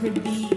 could be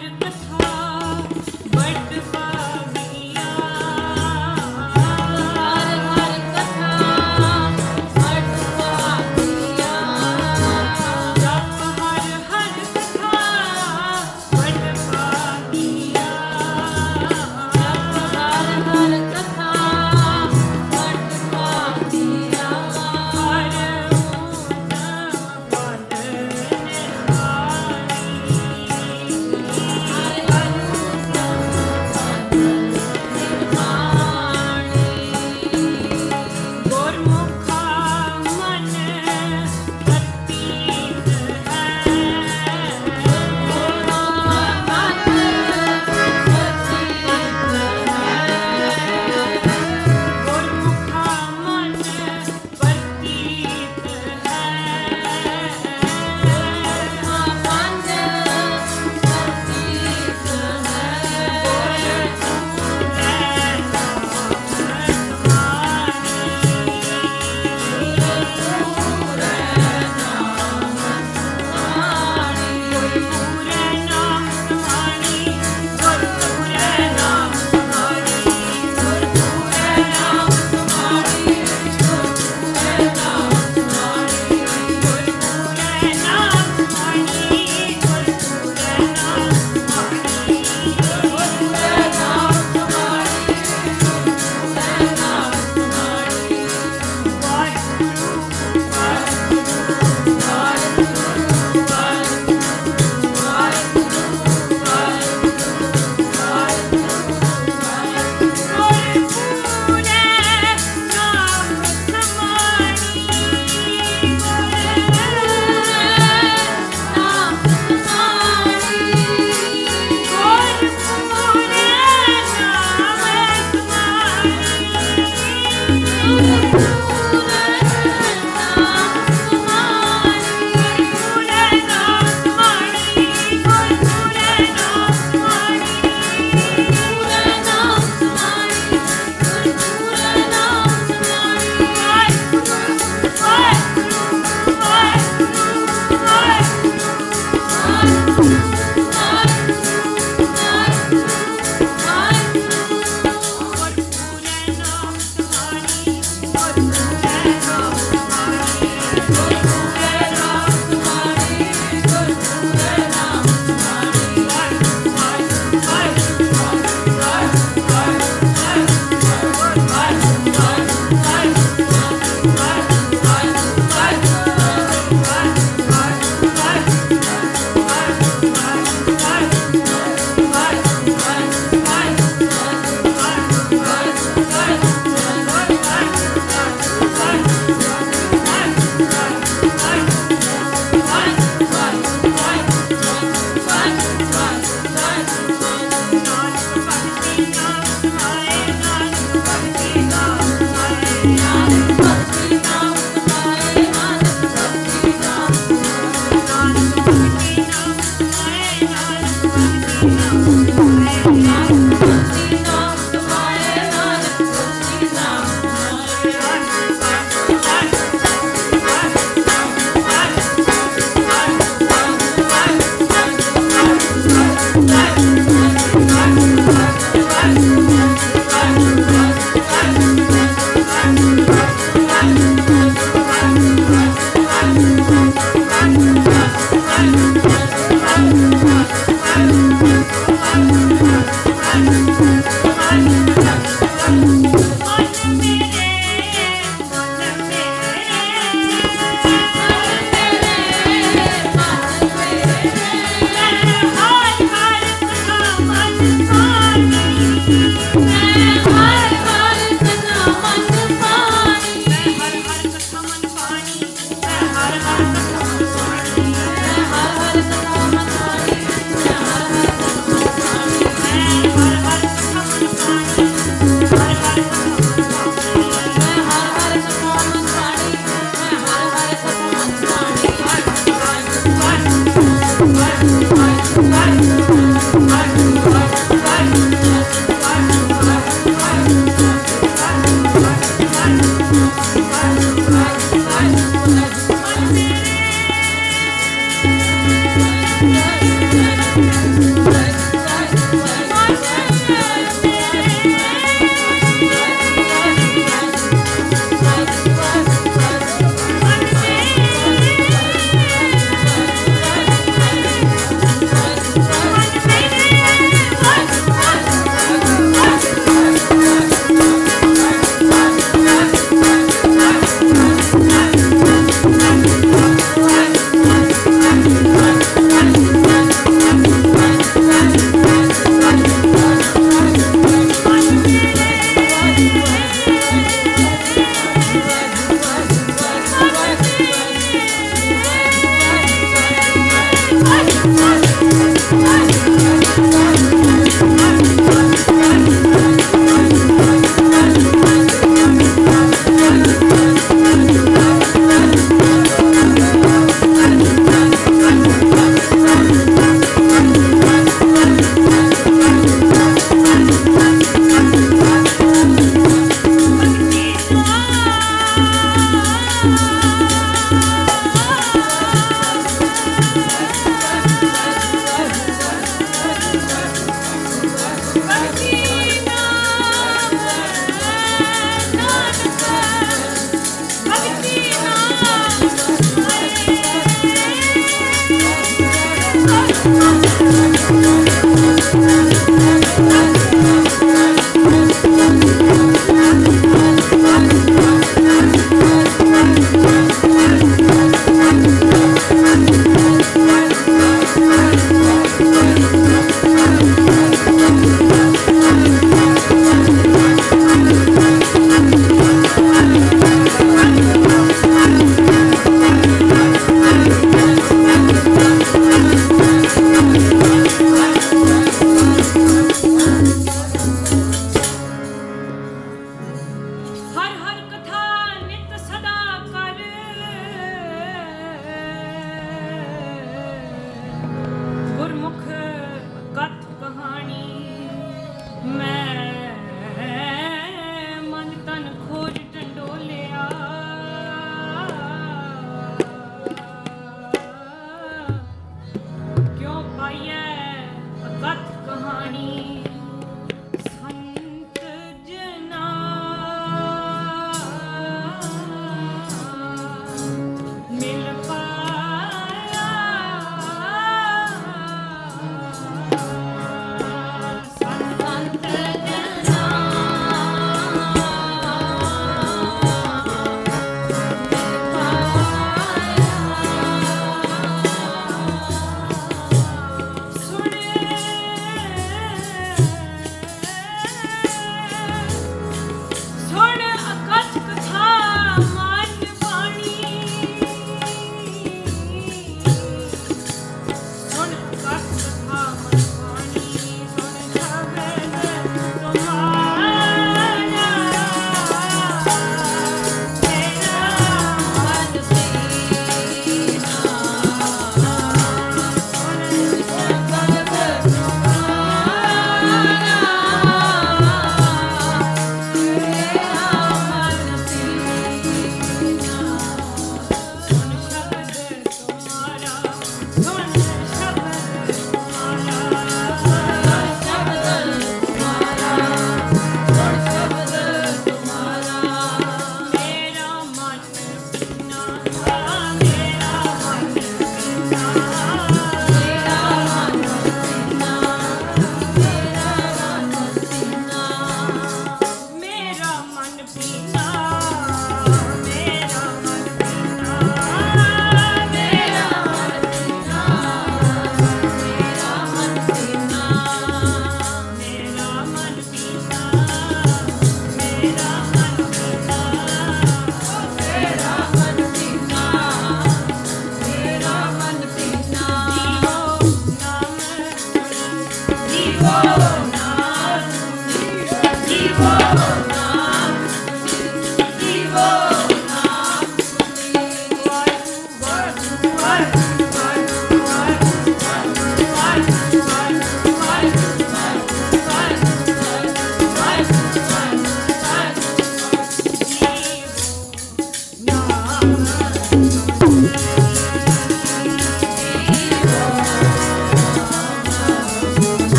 did this